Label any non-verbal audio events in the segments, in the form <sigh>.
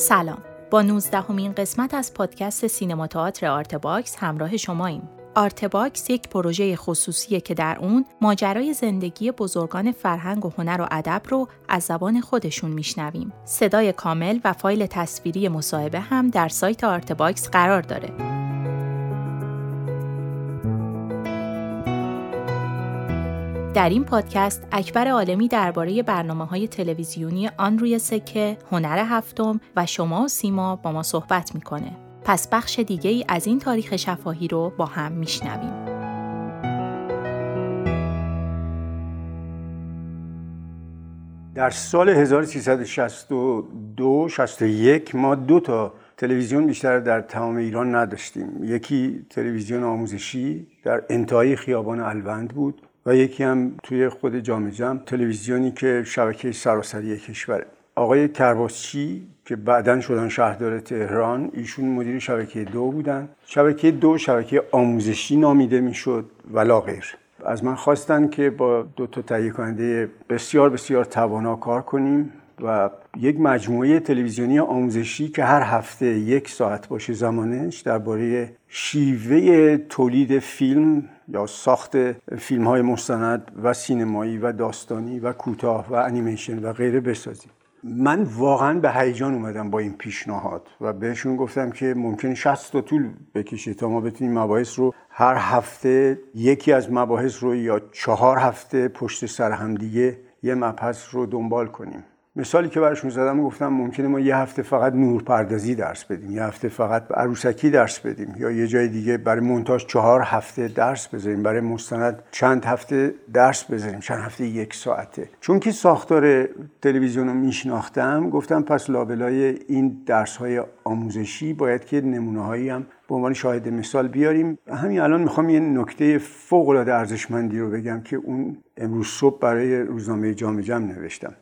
سلام با 19 همین قسمت از پادکست سینما تئاتر Art Box همراه شماییم Art Box یک پروژه خصوصیه که در اون ماجرای زندگی بزرگان فرهنگ و هنر و ادب رو از زبان خودشون میشنویم. صدای کامل و فایل تصویری مصاحبه هم در سایت Art Box قرار داره. در این پادکست اکبر عالمی درباره برنامه های تلویزیونی آن روی سکه، هنر هفتم و شما و سیما با ما صحبت می‌کنه. پس بخش دیگه ای از این تاریخ شفاهی رو با هم میشنویم. در سال 1362 61 ما دو تا تلویزیون بیشتر در تمام ایران نداشتیم یکی تلویزیون آموزشی در انتهای خیابان الوند بود و یکی هم توی خود جامعه جمع تلویزیونی که شبکه سراسری کشوره. آقای کرباسچی که بعدا شدن شهردار تهران ایشون مدیر شبکه دو بودن. شبکه دو شبکه آموزشی نامیده می‌شد ولا غیر. از من خواستن که با دو تا تهیه کننده بسیار بسیار توانا کار کنیم و یک مجموعه تلویزیونی آموزشی که هر هفته یک ساعت باشه زمانش درباره شیوه تولید فیلم یا ساخت فیلم های مستند و سینمایی و داستانی و کوتاه و انیمیشن و غیره بسازیم من واقعا به هیجان اومدم با این پیشنهاد و بهشون گفتم که ممکن 60 تا طول بکشه تا ما بتونیم مباحث رو هر هفته یکی از مباحث رو یا چهار هفته پشت سر هم دیگه یه مبحث رو دنبال کنیم. مثالی که براشون زدم گفتم ممکنه ما یه هفته فقط نور پردازی درس بدیم یه هفته فقط عروسکی درس بدیم یا یه جای دیگه برای مونتاژ چهار هفته درس بذاریم برای مستند چند هفته درس بذاریم چند هفته یک ساعته. چون که ساختار تلویزیون رو میشناختم گفتم پس لابلای این درس های آموزشی باید که نمونه هایی هم به عنوان شاهد مثال بیاریم. همین الان می‌خوام یه نکته فوق العاده ارزشمندی رو بگم که اون امروز صبح برای روزنامه جمع نوشتم.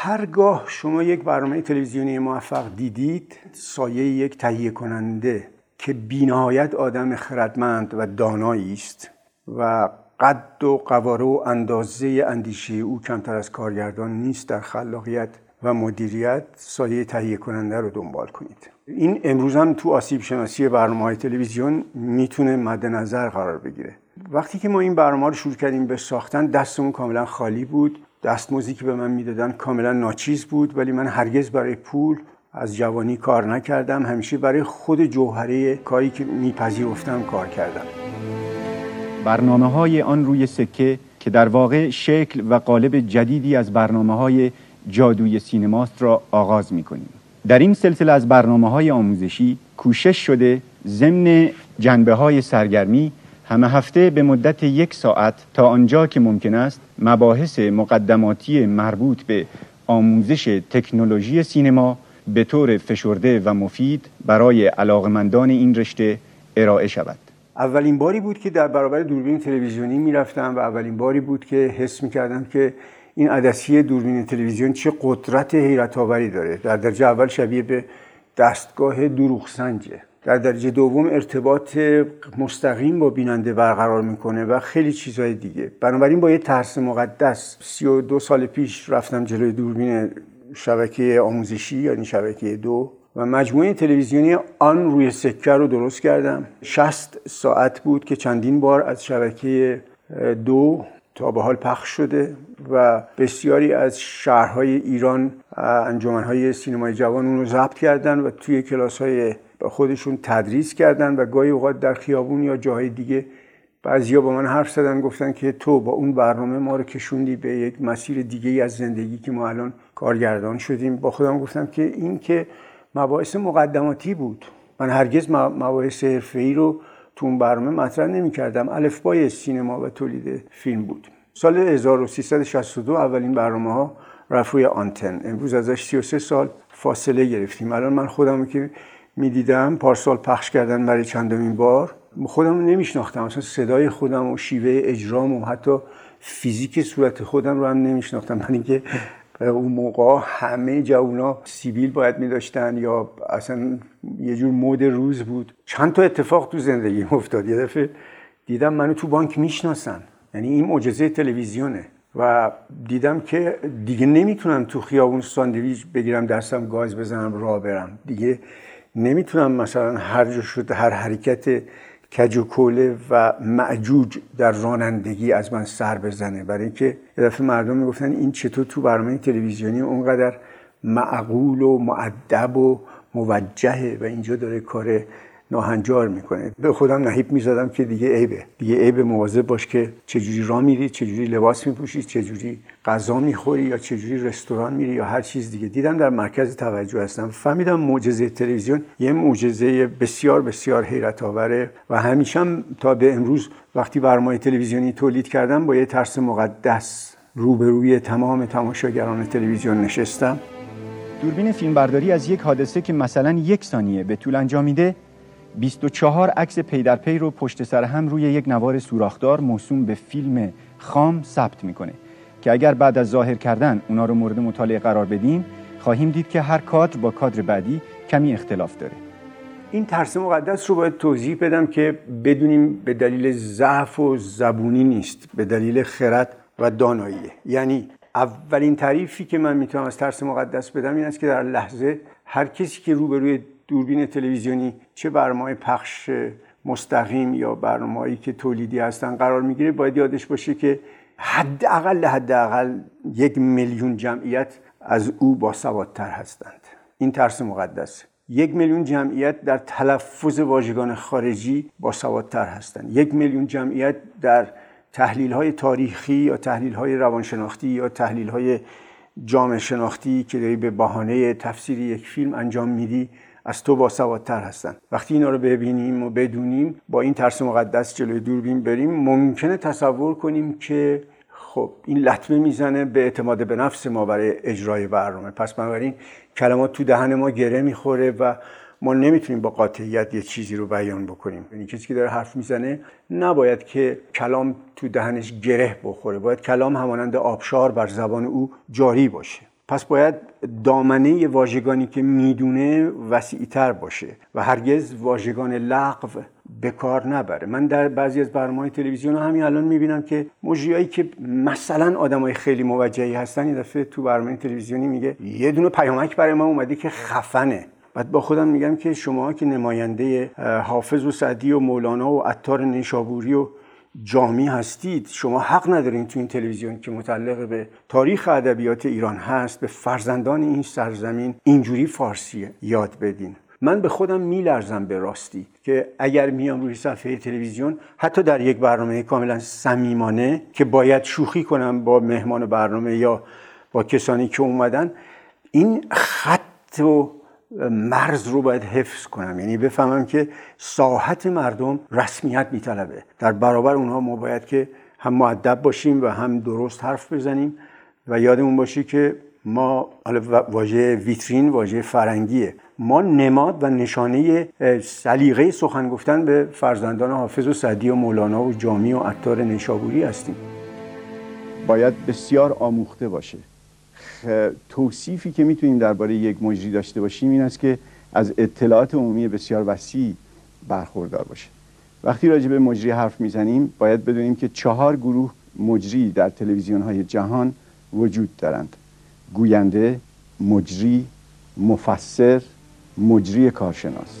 هرگاه شما یک برنامه تلویزیونی موفق دیدید سایه یک تهیه کننده که بینهایت آدم خردمند و دانایی است و قد و قواره و اندازه اندیشه او کمتر از کارگردان نیست در خلاقیت و مدیریت سایه تهیه کننده رو دنبال کنید. این امروز هم تو آسیب شناسی برنامه های تلویزیون می‌تونه مد نظر قرار بگیره. وقتی که ما این برنامه رو شروع کردیم به ساختن دستمون کاملا خالی بود. دستمزدی که به من می‌دادن کاملا ناچیز بود ولی من هرگز برای پول از جوانی کار نکردم همیشه برای خود جوهره کاری که میپذیرفتم کار کردم برنامه های آن روی سکه که در واقع شکل و قالب جدیدی از برنامه های جادوی سینماست را آغاز می کنیم. در این سلسله از برنامه های آموزشی کوشش شده ضمن جنبه های سرگرمی همه هفته به مدت یک ساعت تا آنجا که ممکن است مباحث مقدماتی مربوط به آموزش تکنولوژی سینما به طور فشرده و مفید برای علاقمندان این رشته ارائه شود. اولین باری بود که در برابر دوربین تلویزیونی می‌رفتم و اولین باری بود که حس می‌کردم که این عدسی دوربین تلویزیون چه قدرت حیرت آوری داره. در درجه اول شبیه به دستگاه دروغ سنجه در درجه دوم ارتباط مستقیم با بیننده برقرار می‌کنه و خیلی چیزهای دیگه. بنابراین با یه ترس مقدس سی و دو سال پیش رفتم جلوی دوربین شبکه آموزشی یعنی شبکه دو و مجموعه تلویزیونی آن روی سکه رو درست کردم. 60 ساعت بود که چندین بار از شبکه دو تا به حال پخش شده و بسیاری از شهرهای ایران انجمنهای سینمای جوان اون رو ضبط کردن و توی کلاس های خودشون تدریس کردن و گاهی اوقات در خیابون یا جاهای دیگه بعضیا با من حرف زدن گفتن که تو با اون برنامه ما رو کشوندی به یک مسیر دیگه از زندگی که ما الان کارگردان شدیم. با خودم گفتم که این که مباحث مقدماتی بود. من هرگز مباحث حرفه‌ای رو تو اون برنامه مطرح نمی کردم الفبای سینما و تولید فیلم بود. سال 1362 اولین برنامه ها رفت آنتن. امروز ازش 33 سال فاصله گرفتیم. الان من خودم که می‌دیدم پارسال پخش کردن برای چندمین بار. خودم نمیشناختم اصلا صدای خودم و شیوه اجرام و حتی فیزیک صورت خودم رو هم نمیشناختم. من اینکه اون موقع همه جوونا سیبیل باید میداشتن یا اصلا یه جور مود روز بود. چند تا اتفاق تو زندگی <laughs> افتاد. یه دفعه دیدم منو تو بانک می‌شناسن. یعنی این معجزه تلویزیونه. و دیدم که دیگه نمی‌تونم تو خیابون ساندویچ بگیرم دستم گاز بزنم راه برم. دیگه نمی‌تونم مثلا هر جا شد هر حرکت کج و کوله و معجوج در رانندگی از من سر بزنه. برای اینکه یه دفعه مردم می‌گفتن این چطور تو برنامه تلویزیونی اونقدر معقول و معدب و موجهه و اینجا داره کار ناهنجار می‌کنه. به خودم نهیب می‌زدم که دیگه عیبه. دیگه عیب مواظب باش که چجوری راه میری چجوری لباس میپوشی چجوری غذا می‌خوری یا چجوری رستوران میری یا هر چیز دیگه. دیدم در مرکز توجه هستم. فهمیدم معجزه تلویزیون یه معجزه بسیار بسیار حیرت آوره و همیشه تا به امروز وقتی برنامه تلویزیونی تولید کردم با یه ترس مقدس روبروی تمام تماشاگران تلویزیون نشستم. دوربین فیلمبرداری از یک حادثه که مثلا یک ثانیه به طول انجامیده 24 عکس پی در پی رو پشت سر هم روی یک نوار سوراخدار موسوم به فیلم خام ثبت می‌کنه که اگر بعد از ظاهر کردن اونا رو مورد مطالعه قرار بدیم خواهیم دید که هر کادر با کادر بعدی کمی اختلاف داره. این ترس مقدس رو باید توضیح بدم که بدونیم به دلیل ضعف و زبونی نیست به دلیل خرد و دانایی یعنی اولین تعریفی که من می‌تونم از ترس مقدس بدم این است که در لحظه هر کسی که روبروی دوربین تلویزیونی چه برنامه پخش مستقیم یا برنامه‌ای که تولیدی هستن قرار می‌گیره باید یادش باشه که حداقل حداقل یک میلیون جمعیت از او با سوادتر هستند. این ترس مقدس. یک میلیون جمعیت در تلفظ واژگان خارجی با سوادتر هستند. یک میلیون جمعیت در تحلیل های تاریخی یا تحلیل های روانشناختی یا تحلیل های جامعه شناختی که داری به بهانه تفسیر یک فیلم انجام میدی از تو باسوادتر هستن. وقتی اینا رو ببینیم و بدونیم با این ترس مقدس جلوی دوربین بریم ممکنه تصور کنیم که خب این لطمه می‌زنه به اعتماد به نفس ما برای اجرای برنامه. پس بنابراین کلمات تو دهن ما گره می‌خوره و ما نمی‌تونیم با قاطعیت یه چیزی رو بیان بکنیم. یعنی کسی که داره حرف می‌زنه نباید که کلام تو دهنش گره بخوره. باید کلام همانند آبشار بر زبان او جاری باشه. پس باید دامنه واژگانی که می‌دونه وسیعتر باشه و هرگز واژگان لغو به کار نبره. من در بعضی از برنامه تلویزیون همین الان می‌بینم که مجریایی که مثلا آدمای خیلی موجهی هستن این دفعه تو برنامه تلویزیونی میگه یه دونه پیامک برای ما اومده که خفنه. بعد با خودم میگم که شما که نماینده حافظ و سعدی و مولانا و عطار نیشابوری و جامی هستید شما حق ندارین تو این تلویزیون که متعلق به تاریخ ادبیات ایران هست به فرزندان این سرزمین اینجوری فارسی یاد بدین. من به خودم میلرزم به راستی که اگر میام روی صفحه تلویزیون حتی در یک برنامه کاملا صمیمانه که باید شوخی کنم با مهمان برنامه یا با کسانی که اومدن این خط و مرز رو باید حفظ کنم. یعنی بفهمم که ساحت مردم رسمیت میطلبه. در برابر اونها ما باید که هم معدب باشیم و هم درست حرف بزنیم و یادمون باشه که ما واژه ویترین واژه فرنگیه. ما نماد و نشانه سلیقه سخن گفتن به فرزندان حافظ و سعدی و مولانا و جامی و عطار نشابوری هستیم. باید بسیار آموخته باشه. توصیفی که می‌تونیم درباره یک مجری داشته باشیم این است که از اطلاعات عمومی بسیار وسیع برخوردار باشه. وقتی راجع به مجری حرف می‌زنیم باید بدونیم که چهار گروه مجری در تلویزیون های جهان وجود دارند. گوینده مجری مفسر مجری کارشناس.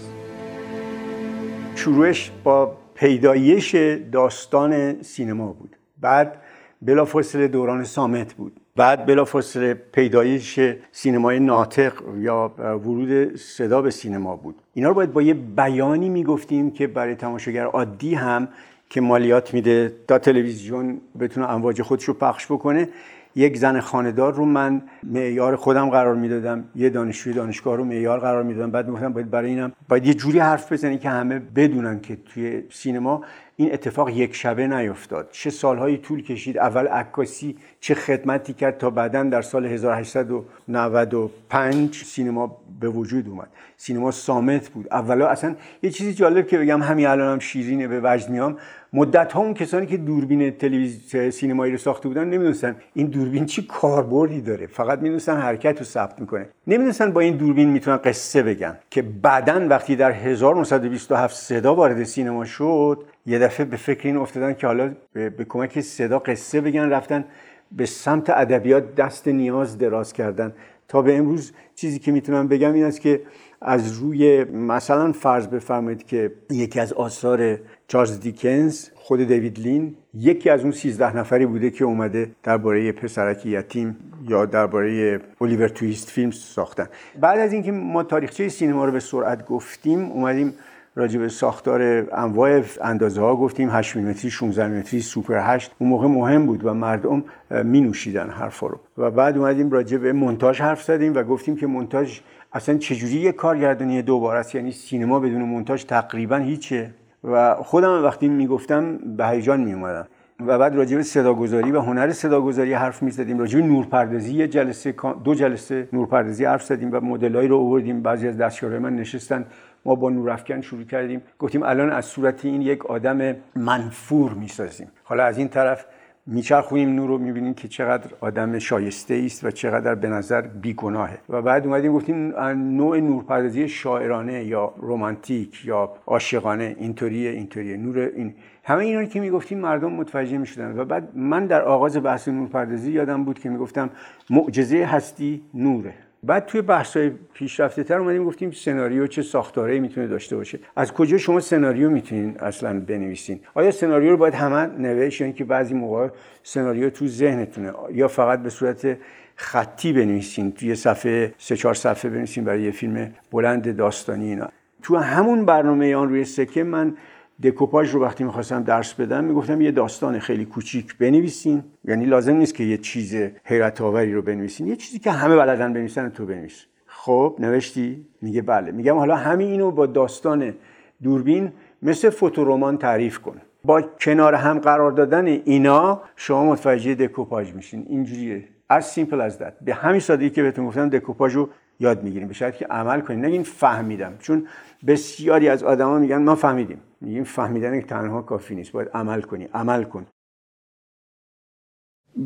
شروعش با پیدایش داستان سینما بود. بعد بلافاصله دوران سامت بود. بعد بلافاصله پیدایش سینمای ناطق یا ورود صدا به سینما بود. اینا رو باید با یه بیانی می‌گفتیم که برای تماشاگر عادی هم که مالیات میده تا تلویزیون بتونه امواج خودش رو پخش بکنه یک زن خاندار رو من معیار خودم قرار می‌دادم یه دانشجوی دانشگاه رو معیار قرار می‌دادم. بعد می‌گفتم باید برای اینم باید یه جوری حرف بزنی که همه بدونن که توی سینما این اتفاق یک شبه نیفتاد. چه سالهایی طول کشید اول عکاسی چه خدمتی کرد تا بعدا در سال 1895 سینما به وجود اومد. سینما سامت بود. اولا اصلا یه چیزی جالب که بگم همین الانم هم شیرینه به وجد میام. مدت ها اون کسانی که دوربین تلویزیون سینمایی رو ساخته بودن نمی‌دونستن این دوربین چی کاربردی داره. فقط می‌دونستن حرکت رو ثبت می‌کنه. نمی‌دونستن با این دوربین می‌تونن قصه بگن. که بعدا وقتی در 1927 صدا وارد سینما شد یه دفعه به فکر این افتادن که حالا به, کمک صدا قصه بگن رفتن به سمت ادبیات دست نیاز دراز کردن. تا به امروز چیزی که می‌تونم بگم این است که از روی مثلا فرض بفرمایید که یکی از آثار چارلز دیکنز خود دیوید لین یکی از اون سیزده نفری بوده که اومده درباره پسرک یتیم یا درباره الیور تویست فیلم ساختن. بعد از اینکه ما تاریخچه سینما رو به سرعت گفتیم اومدیم راجع به ساختار انواع اندازه ها گفتیم 8 میلیمتری 16 میلیمتری سوپر 8 اون موقع مهم بود و مردم می نوشیدن حرفا رو. و بعد اومدیم راجع به مونتاژ حرف زدیم و گفتیم که مونتاژ اصلا چجوری یک کارگردانی دوباره است؟ یعنی سینما بدون مونتاژ تقریبا هیچه. و خودم وقتی می‌گفتم به هیجان می اومدم و بعد راجع به صداگذاری و هنر صداگذاری حرف می‌زدیم. راجع به نورپردازی یه جلسه دو جلسه نورپردازی حرف زدیم و مدلایی رو آوردیم. بعضی از دستیارهای من نشستن. ما با نورافکن شروع کردیم. گفتیم الان از صورت این یک آدم منفور می‌سازیم. حالا از این طرف میچرخونیم نور رو می‌بینیم که چقدر آدم شایسته است و چقدر به نظر بیگناهه. و بعد اومدیم گفتیم نوع نورپردازی شاعرانه یا رومانتیک یا عاشقانه اینطوریه اینطوریه نور این. همه اینا که می‌گفتیم مردم متوجه می‌شدن. و بعد من در آغاز بحث نورپردازی یادم بود که می‌گفتم معجزه هستی نوره. بعد توی بحث‌های پیشرفته تر اومدیم گفتیم سناریو چه ساختاره می‌تونه داشته باشه. از کجا شما سناریو می‌تونین اصلا بنویسین؟ آیا سناریو رو باید همه نوشت یا اینکه بعضی موقع سناریو تو ذهنتونه؟ یا فقط به صورت خطی بنویسین توی صفحه سه چهار صفحه بنویسین برای یه فیلم بلند داستانی اینا؟ تو همون برنامه آن روی سکه من دکوپاژ رو وقتی می‌خواستم درس بدم می‌گفتم یه داستان خیلی کوچیک بنویسین. یعنی لازم نیست که یه چیز حیرت آوری رو بنویسین. یه چیزی که همه بلدن بنویسن تو بنویس. خب نوشتی؟ میگه بله. میگم حالا همین اینو با داستان دوربین مثل فوتورمان تعریف کن. با کنار هم قرار دادن اینا شما متوجه دکوپاژ میشین. اینجوریه. از سیمپل از دت به همین سادگی که بهتون گفتم دکوپاژ رو یاد می‌گیریم. به شرطی که عمل کنیم. نگین فهمیدم. چون بسیاری از آدما میگن ما فهمیدیم. میگیم فهمیدن که تنها کافی نیست. باید عمل کنی. عمل کن.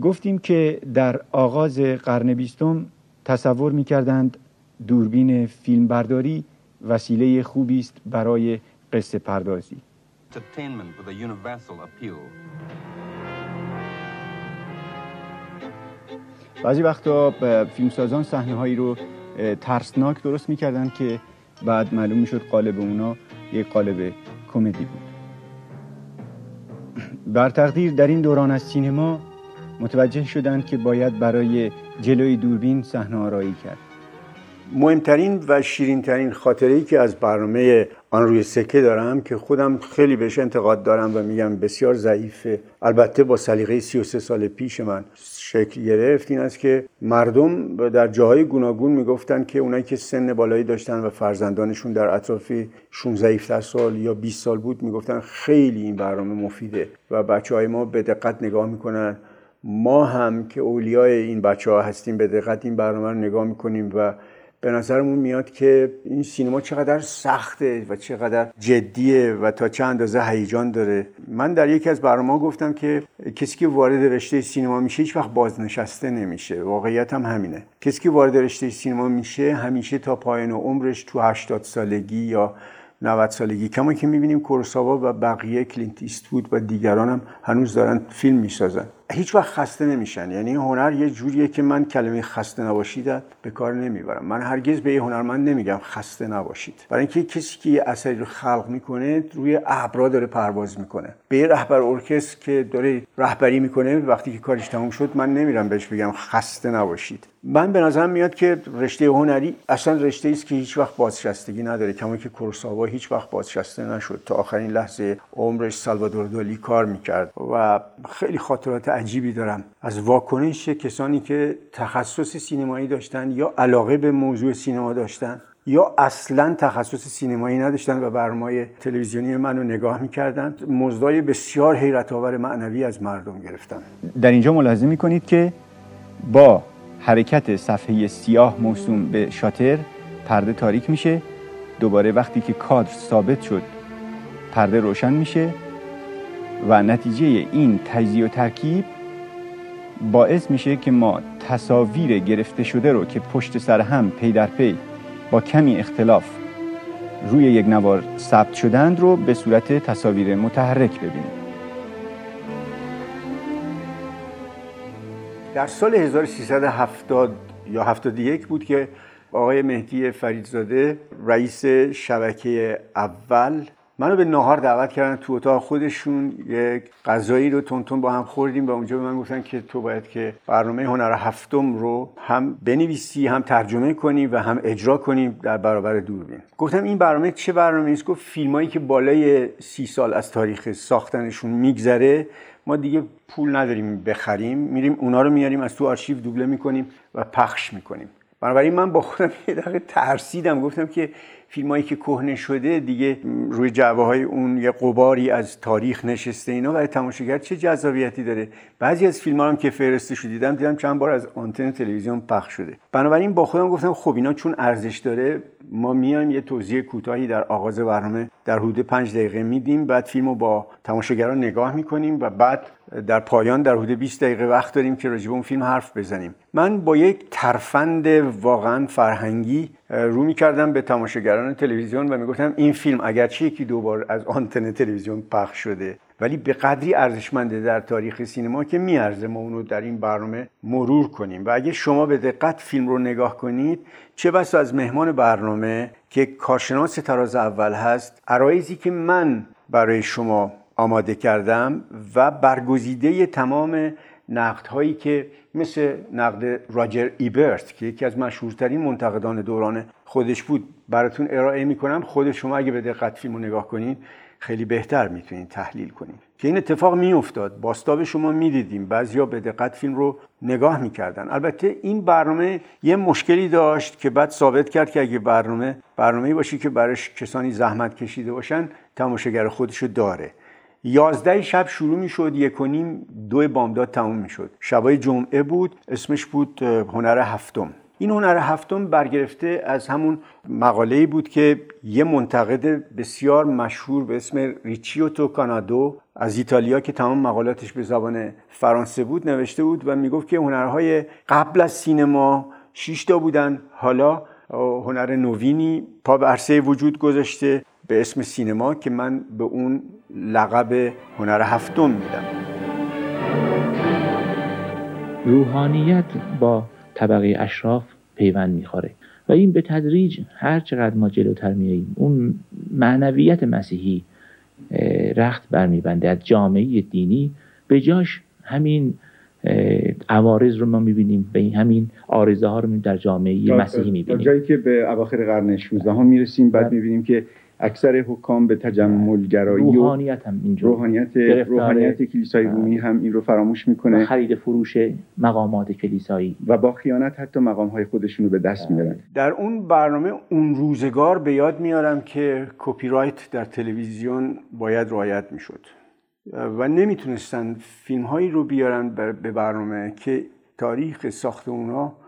گفتیم که در آغاز قرن بیستم تصور می‌کردند دوربین فیلمبرداری وسیله خوبی است برای قصه پردازی. بعضی وقتا فیلمسازان صحنه هایی رو ترسناک درست می‌کردن که بعد معلوم می‌شد قالب اونا یک قالب کمدی بود. بر تقدیر در این دوران از سینما متوجه شدند که باید برای جلوی دوربین صحنه آرایی کرد. مهمترین و شیرینترین خاطره ای که از برنامه آن روی سکه دارم که خودم خیلی بهش انتقاد دارم و میگم بسیار ضعیفه. البته با سلیقه 33 سال پیش من شکل گرفت این است که مردم در جاهای گوناگون می‌گفتن که اونایی که سن بالایی داشتن و فرزندانشون در اطراف 16 17 سال یا 20 سال بود می‌گفتن خیلی این برنامه مفیده و بچه های ما به دقت نگاه می‌کنن. ما هم که اولیای این بچه ها هستیم به دقت این برنامه رو نگاه می‌کنیم و به نظرمون میاد که این سینما چقدر سخته و چقدر جدیه و تا چه اندازه هیجان داره. من در یکی از برنامه گفتم که کسی که وارد رشته سینما میشه هیچ وقت بازنشسته نمیشه. واقعیت هم همینه. کسی که وارد رشته سینما میشه همیشه تا پایان عمرش تو 80 سالگی یا 90 سالگی. کما که می‌بینیم کورساوا و بقیه کلینت ایستوود و دیگران هم هنوز دارن فیلم می‌سازن. هیچ وقت خسته نمیشن. یعنی هنر یه جوریه که من کلمه خسته نباشید به کار نمی‌برم. من هرگز به یه هنرمند نمیگم خسته نباشید. برای اینکه کسی که یه اثری رو خلق می‌کنه روی ابرا داره پرواز می‌کنه. به یه رهبر ارکستر که داره رهبری می‌کنه وقتی که کارش تموم شد من نمیرم بهش بگم خسته نباشید. من به نظرم میاد که رشته هنری اصلا رشته است که هیچ وقت بازنشستگی نداره. کما که کورساوا هیچ وقت بازنشسته نشد. تا آخرین لحظه عمرش سالوادور دالی کار می‌کرد و خیلی خاطرات عجیبی دارم. از واکنش کسانی که تخصص سینمایی داشتن یا علاقه به موضوع سینما داشتن یا اصلا تخصص سینمایی نداشتن و برنامه تلویزیونی منو نگاه می‌کردند مزدای بسیار حیرت آور معنوی از مردم گرفتن. در اینجا ملاحظه می‌کنید که با حرکت صفحه سیاه موسوم به شاتر پرده تاریک میشه. دوباره وقتی که کادر ثابت شد پرده روشن میشه. و نتیجه این تجزیه و ترکیب باعث میشه که ما تصاویر گرفته شده رو که پشت سر هم پی در پی با کمی اختلاف روی یک نوار ثبت شدند رو به صورت تصاویر متحرک ببینیم. در سال 1370 یا 71 بود که آقای مهدی فریدزاده رئیس شبکه اول منو به نهار دعوت کردن تو اتاق خودشون یک غذایی رو تونتون با هم خوردیم و اونجا به من گفتن که تو باید که برنامه هنر هفتم رو هم بنویسی هم ترجمه کنی و هم اجرا کنی در برابر دوربین. گفتم این برنامه چه برنامه است گفت فیلمایی که بالای سی سال از تاریخ ساختنشون میگذره ما دیگه پول نداریم بخریم میریم اونا رو میاریم از تو آرشیو دوبله می‌کنیم و پخش می‌کنیم. بنابراین من با خودم یه دقیقه ترسیدم گفتم که فیلمایی که کهنه شده دیگه روی جعبه های اون یه قباری از تاریخ نشسته اینا برای تماشاگر چه جذابیتی داره؟ بعضی از فیلم هم که فرسته شد دیدم دیدم چند بار از آنتن تلویزیون پخش شده. بنابراین با خودم گفتم خب اینا چون ارزش داره ما میایم یه توضیح کوتاهی در آغاز برنامه در حدود پنج دقیقه میدیم. بعد فیلم رو با تماشاگران نگاه می‌کنیم و بعد در پایان در حدود 20 دقیقه وقت داریم که راجع اون فیلم حرف بزنیم. من با یک ترفند واقعا فرهنگی رو می‌کردم به تماشاگران تلویزیون و می‌گفتم این فیلم اگرچه یکی دو بار از آنتن تلویزیون پخش شده. ولی به قدری ارزشمنده در تاریخ سینما که میارزه ما اونو در این برنامه مرور کنیم. و اگه شما به دقت فیلم رو نگاه کنید چه بسا از مهمان برنامه که کارشناس تراز اول هست عرایزی که من برای شما آماده کردم و برگزیده تمام نقد هایی که مثل نقد راجر ایبرت که یکی از مشهورترین منتقدان دوران خودش بود براتون ارائه می‌کنم. خود شما اگه به دقت فیلم رو نگاه کنید خیلی بهتر می‌تونید تحلیل کنید که این اتفاق میافتاد باستاب شما می‌دیدیم بعضیا به دقت فیلم رو نگاه می‌کردن. البته این برنامه یه مشکلی داشت که بعد ثابت کرد که اگه برنامه برنامه باشی که برش کسانی زحمت کشیده باشن تماشاگر خودشو داره. یازده شب شروع می شد یک و نیم دو بامداد تموم می شد شبای جمعه بود اسمش بود هنر هفتم. این هنر هفتم برگرفته از همون مقاله بود که یه منتقد بسیار مشهور به اسم ریچیوتو کانادو از ایتالیا که تمام مقالاتش به زبان فرانسه بود نوشته بود و می‌گفت که هنرهای قبل از سینما شش بودن. حالا هنر نوینی پا به عرصه وجود گذاشته به اسم سینما که من به اون لقب هنر هفتم میدم. روحانیت با طبقه اشراف پیوند می‌خوره. و این به تدریج هر چقدر ما جلوتر میاییم اون معنویت مسیحی رخت برمیبنده از جامعه دینی. به جاش همین عوارض رو ما می‌بینیم به این همین آرزه ها رو در جامعه مسیحی می‌بینیم. جایی که به اواخر قرن 16 هم می‌رسیم بعد می‌بینیم که اکثر حکام به تجمل گرایی روحانیت هم اینجا روحانیت روحانیت کلیسای رومی هم این رو فراموش می‌کنه. خرید فروش مقامات کلیسایی. و با خیانت حتی مقام های خودشون رو به دست می‌برن. در اون برنامه اون روزگار به یاد میارم که کپی رایت در تلویزیون باید رعایت می‌شد. و نمی‌تونستن فیلم هایی رو بیارن به برنامه که تاریخ ساخت اونها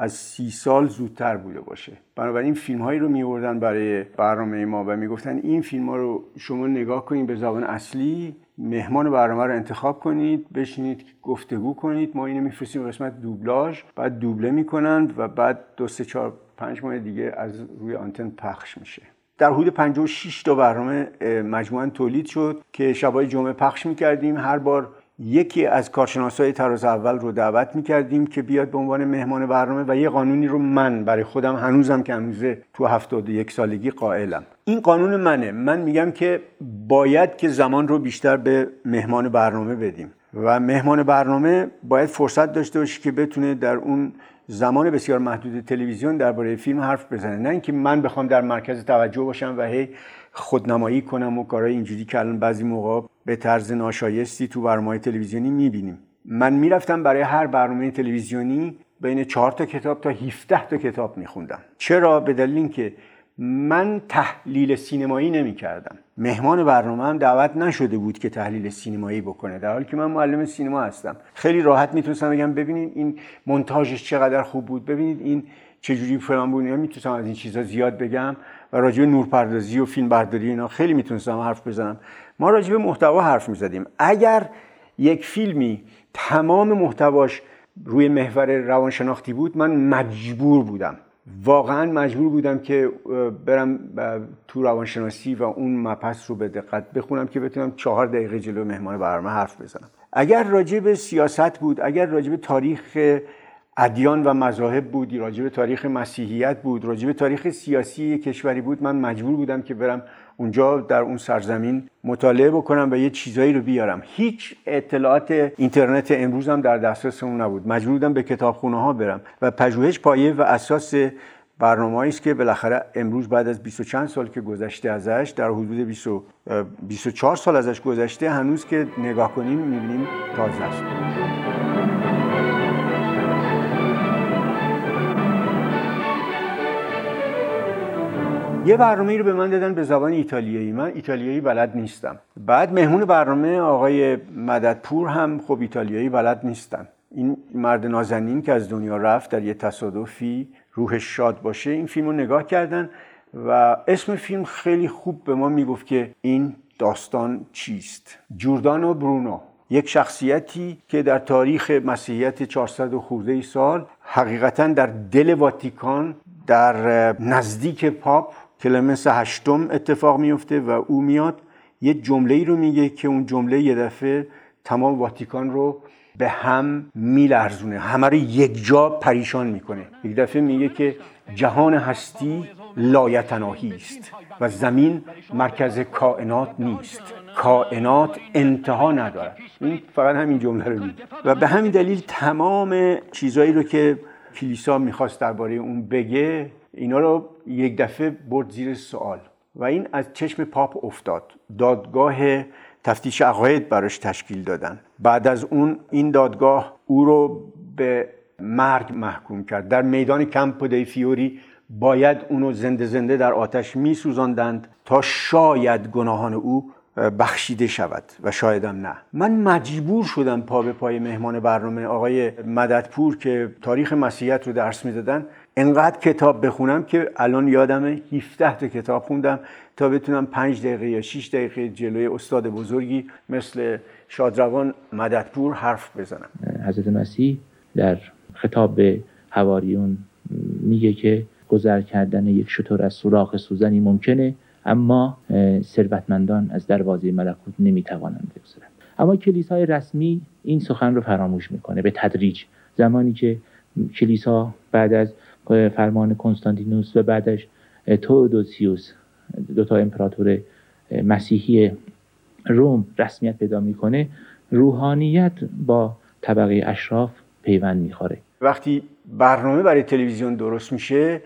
از سی سال زودتر بوده باشه. بنابراین فیلم هایی رو میوردن برای برنامه ما و می‌گفتن این فیلم ها رو شما نگاه کنید به زبان اصلی مهمان برنامه رو انتخاب کنید بشینید گفتگو کنید. ما اینو میفرستیم قسمت دوبلاژ بعد دوبله می‌کنند و بعد دو سه چهار پنج ماه دیگه از روی آنتن پخش میشه. در حدود 56 تا برنامه مجموعا تولید شد که شبای جمعه پخش می‌کردیم. هر بار یکی از کارشناسای تراز اول رو دعوت می‌کردیم که بیاد به عنوان مهمان برنامه و یه قانونی رو من برای خودم هنوزم که هنوزه تو 71 سالگی قائلم. این قانون منه. من میگم که باید که زمان رو بیشتر به مهمان برنامه بدیم و مهمان برنامه باید فرصت داشته باشه که بتونه در اون زمان بسیار محدود تلویزیون درباره فیلم حرف بزنه. نه اینکه من بخوام در مرکز توجه باشم و هی خودنمایی کنم و کارهای اینجوری که الان بعضی موقع به طرز ناشایستی تو برنامه تلویزیونی می‌بینیم. من می‌رفتم برای هر برنامه تلویزیونی بین چهار تا کتاب تا 17 تا کتاب میخوندم. چرا؟ به دلیل اینکه من تحلیل سینمایی نمی کردم مهمان برنامه هم دعوت نشده بود که تحلیل سینمایی بکنه در حالی که من معلم سینما هستم. خیلی راحت می‌تونستم بگم ببینید این مونتاژش چقدر خوب بود ببینید این چجوری فلان بود می‌تونستم از این چیزا زیاد بگم. و راجع نورپردازی و فیلم برداری اینا خیلی می‌تونستم حرف بزنم. ما راجع به محتوا حرف می‌زدیم. اگر یک فیلمی تمام محتواش روی محور روانشناختی بود من مجبور بودم. واقعا مجبور بودم که برم تو روانشناسی و اون مپس رو به دقت بخونم که بتونم چهار دقیقه جلو مهمان برنامه حرف بزنم. اگر راجع به سیاست بود اگر راجع به تاریخ ادیان و مذاهب بود راجع به تاریخ مسیحیت بود راجع به تاریخ سیاسی کشوری بود. من مجبور بودم که برم اونجا در اون سرزمین مطالعه بکنم و یه چیزایی رو بیارم. هیچ اطلاعات اینترنت امروز هم در دسترسمون نبود. مجبور بودم به کتابخونه ها برم و پژوهش پایه و اساس برنامه است که بالاخره امروز بعد از 20 چند سال که گذشته ازش در حدود 20 24 سال ازش گذشته هنوز که نگاه کنیم می‌بینیم تازه است. یه برنامه رو به من دادن به زبان ایتالیایی. من ایتالیایی بلد نیستم. بعد مهمون برنامه آقای مددپور هم خب ایتالیایی بلد نیستن. این مرد نازنین که از دنیا رفت در یه تصادفی روحش شاد باشه این فیلم رو نگاه کردن و اسم فیلم خیلی خوب به ما می‌گفت که این داستان چیست. جوردانو برونو یک شخصیتی که در تاریخ مسیحیت 400 خورده سال حقیقتا در دل واتیکان در نزدیک پاپ کلمنس هشتم اتفاق میفته و او میاد یه جمله ای رو میگه که اون جمله یه دفعه تمام واتیکان رو به هم میلرزونه همه رو یک جا پریشان می‌کنه. یک دفعه میگه که جهان هستی لایتناهی است و زمین مرکز کائنات نیست. کائنات انتها ندارد. این فقط همین جمله رو میگه. و به همین دلیل تمام چیزهایی رو که کلیسا می‌خواست درباره اون بگه اینا رو یک دفعه برد زیر سوال و این از چشم پاپ افتاد. دادگاه تفتیش عقاید براش تشکیل دادن. بعد از اون این دادگاه او رو به مرگ محکوم کرد. در میدان کمپو دی فیوری باید اونو زنده زنده در آتش می سوزاندند تا شاید گناهان او بخشیده شود و شایدم نه. من مجبور شدم پا به پای مهمان برنامه آقای مددپور که تاریخ مسیحیت رو درس می‌دادن انقدر کتاب بخونم که الان یادمه 17 تا کتاب خوندم تا بتونم 5 دقیقه یا 6 دقیقه جلوی استاد بزرگی مثل شادروان مددپور حرف بزنم. حضرت مسیح در خطاب به حواریون میگه که گذر کردن یک شطور از سوراخ سوزنی ممکنه اما ثروتمندان از دروازه ملکوت نمی‌توانند بگذرند. اما کلیسای رسمی این سخن رو فراموش می‌کنه به تدریج. زمانی که کلیسا بعد از فرمان کنستانتینوس و بعدش تودوسیوس دو تا امپراتور مسیحی روم رسمیت پیدا می‌کنه. روحانیت با طبقه اشراف پیوند می‌خوره. وقتی برنامه برای تلویزیون درست میشه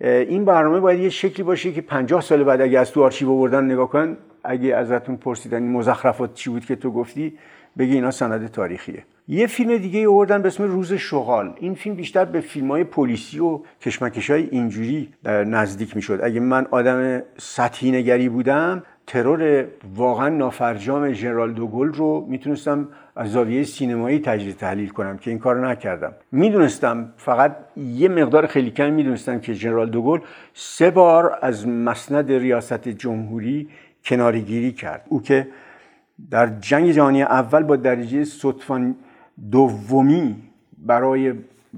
این برنامه باید یه شکلی باشه که 50 سال بعد اگه از تو آرشیو آوردن نگاه کن اگه ازتون پرسیدن این مزخرفات چی بود که تو گفتی بگی اینا سند تاریخیه. یه فیلم دیگه آوردن به اسم روز شغال. این فیلم بیشتر به فیلم های پلیسی و کشمکش های اینجوری نزدیک می‌شد. اگه من آدم سطحی نگری بودم ترور واقعا نافرجام ژنرال دوگل رو می‌تونستم از زاویه سینمایی تجزیه تحلیل کنم که این کار نکردم. می‌دونستم فقط یه مقدار خیلی کم می‌دونستم که ژنرال دوگل سه بار از مسند ریاست جمهوری کنارگیری کرد. او که در جنگ جهانی اول با درجه صدفان دومی برای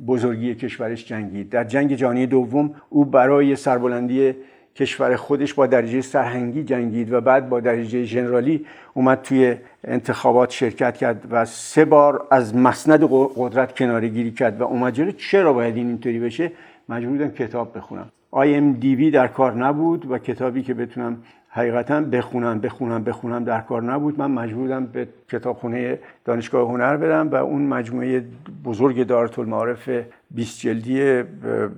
بزرگی کشورش جنگید در جنگ جهانی دوم او برای سربلندی کشور خودش با درجه سرهنگی جنگید و بعد با درجه ژنرالی اومد توی انتخابات شرکت کرد و سه بار از مسند قدرت کناره گیری کرد و اومد جلو. چرا باید این اینطوری بشه؟ مجبور بودم کتاب بخونم. IMDb در کار نبود و کتابی که بتونم حقیقتا بخونم بخونم بخونم در کار نبود. من مجبورم به کتابخونه دانشگاه هنر برم و اون مجموعه بزرگ دارت المعارف 20 جلدی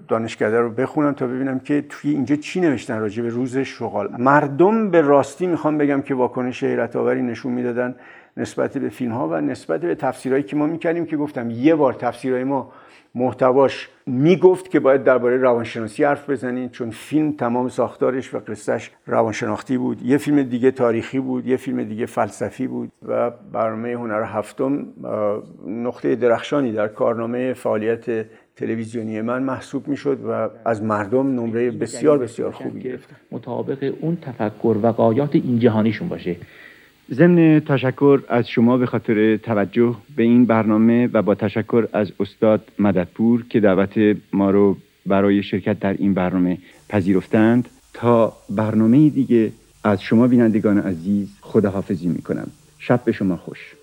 دانشکده رو بخونم تا ببینم که توی اینجا چی نوشتن راجع به روز شغال. مردم به راستی می‌خوام بگم که واکنش حیرت آوری نشون می‌دادن نسبت به فیلم ها و نسبت به تفسیرهایی که ما می‌کردیم که گفتم یه بار تفسیرهای ما محتواش می‌گفت که باید درباره روانشناسی حرف بزنید چون فیلم تمام ساختارش و قصهش روانشناختی بود. یه فیلم دیگه تاریخی بود یه فیلم دیگه فلسفی بود و برنامه هنر هفتم نقطه درخشانی در کارنامه فعالیت تلویزیونی من محسوب می‌شد و از مردم نمره بسیار بسیار خوبی گرفت. مطابق اون تفکر و قایات این جهانیشون باشه. ضمن تشکر از شما به خاطر توجه به این برنامه و با تشکر از استاد مددپور که دعوت ما رو برای شرکت در این برنامه پذیرفتند. تا برنامه دیگه از شما بینندگان عزیز خداحافظی می کنم شب به شما خوش.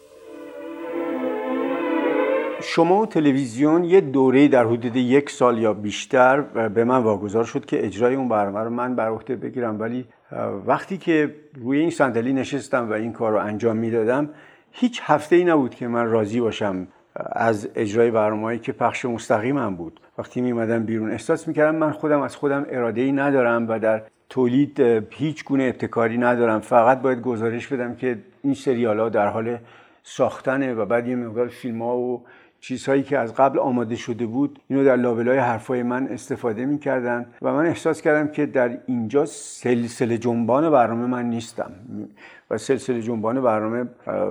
شما تلویزیون یه دوره در حدود یک سال یا بیشتر به من واگذار شد که اجرای اون برنامه رو من بر عهده بگیرم ولی وقتی که روی این صندلی نشستم و این کار رو انجام می‌دادم هیچ هفته ای نبود که من راضی باشم از اجرای برنامه‌ای که پخش مستقیمم بود. وقتی میمدم بیرون احساس می‌کردم من خودم از خودم اراده ای ندارم و در تولید هیچ گونه ابتکاری ندارم. فقط باید گزارش بدم که این سریال ها در حال ساختنه و بعد یه مقدار فیلم ها و چیزهایی که از قبل آماده شده بود اینو در لابلای حرفای من استفاده می‌کردن و من احساس کردم که در اینجا سلسله جنبان برنامه من نیستم و سلسله جنبان برنامه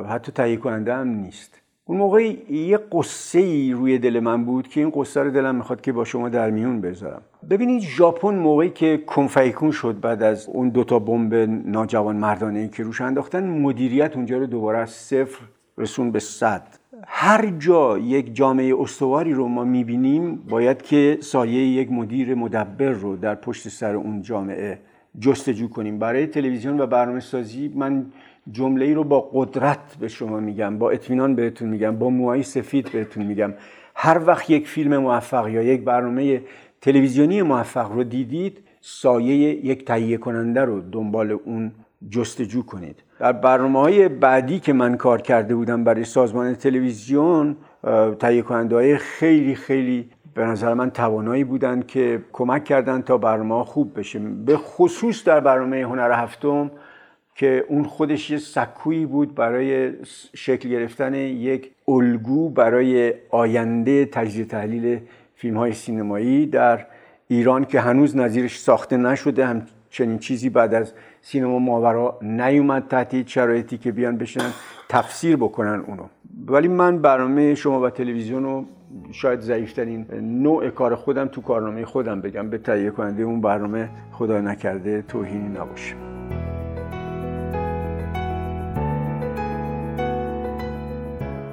حتی تهیه کننده هم نیست. اون موقع یه قصه ای روی دل من بود که این قصه رو دلم می‌خواد که با شما در میون بذارم. ببینید ژاپن موقعی که کنفیکون شد بعد از اون دوتا بمب ناجوان مردانه ای که روش انداختن مدیریت اونجا رو دوباره از صفر رسون به صد. هر جا یک جامعه استواری رو ما می‌بینیم باید که سایه یک مدیر مدبر رو در پشت سر اون جامعه جستجو کنیم. برای تلویزیون و برنامه سازی من جمله ای رو با قدرت به شما میگم با اطمینان بهتون میگم با موهای سفید بهتون میگم. هر وقت یک فیلم موفق یا یک برنامه تلویزیونی موفق رو دیدید سایه یک تهیه کننده رو دنبال اون جستجو کنید. در برنامه های بعدی که من کار کرده بودم برای سازمان تلویزیون تهیه کننده های خیلی خیلی به نظر من توانایی بودن که کمک کردن تا برنامه خوب بشه. به خصوص در برنامه هنر هفتم که اون خودش یه سکویی بود برای شکل گرفتن یک الگو برای آینده تجزیه تحلیل فیلم های سینمایی در ایران که هنوز نظیرش ساخته نشده. هم چنین چیزی بعد از سینما ماورا نیومد تحت شرایطی که بیان بشنن تفسیر بکنن اونو. ولی من برنامه شما و تلویزیون رو شاید ضعیفترین نوع کار خودم تو کارنامه خودم بگم. به تهیه کننده اون برنامه خدا نکرده توهینی نباشه.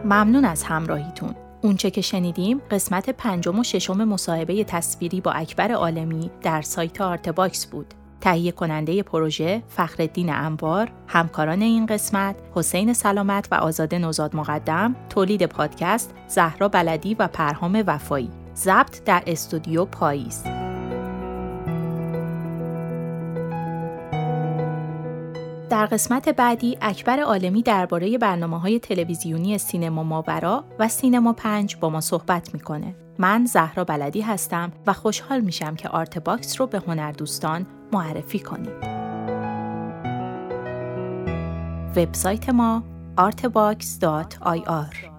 ممنون از همراهیتون. اونچه که شنیدیم قسمت پنجم و ششم مصاحبه تصویری با اکبر عالمی در سایت Art Box بود. تهیه کننده پروژه فخردین انوار، همکاران این قسمت حسین سلامت و آزاده نوزاد مقدم، تولید پادکست زهرا بلدی و پرهام وفایی، ضبط در استودیو پاییز. در قسمت بعدی اکبر عالمی درباره برنامه های تلویزیونی سینما ماورا و سینما پنج با ما صحبت می‌کنه. من زهرا بلدی هستم و خوشحال میشم که Art Box رو به هنردوستان معرفی کنید. وبسایت ما artbox.ir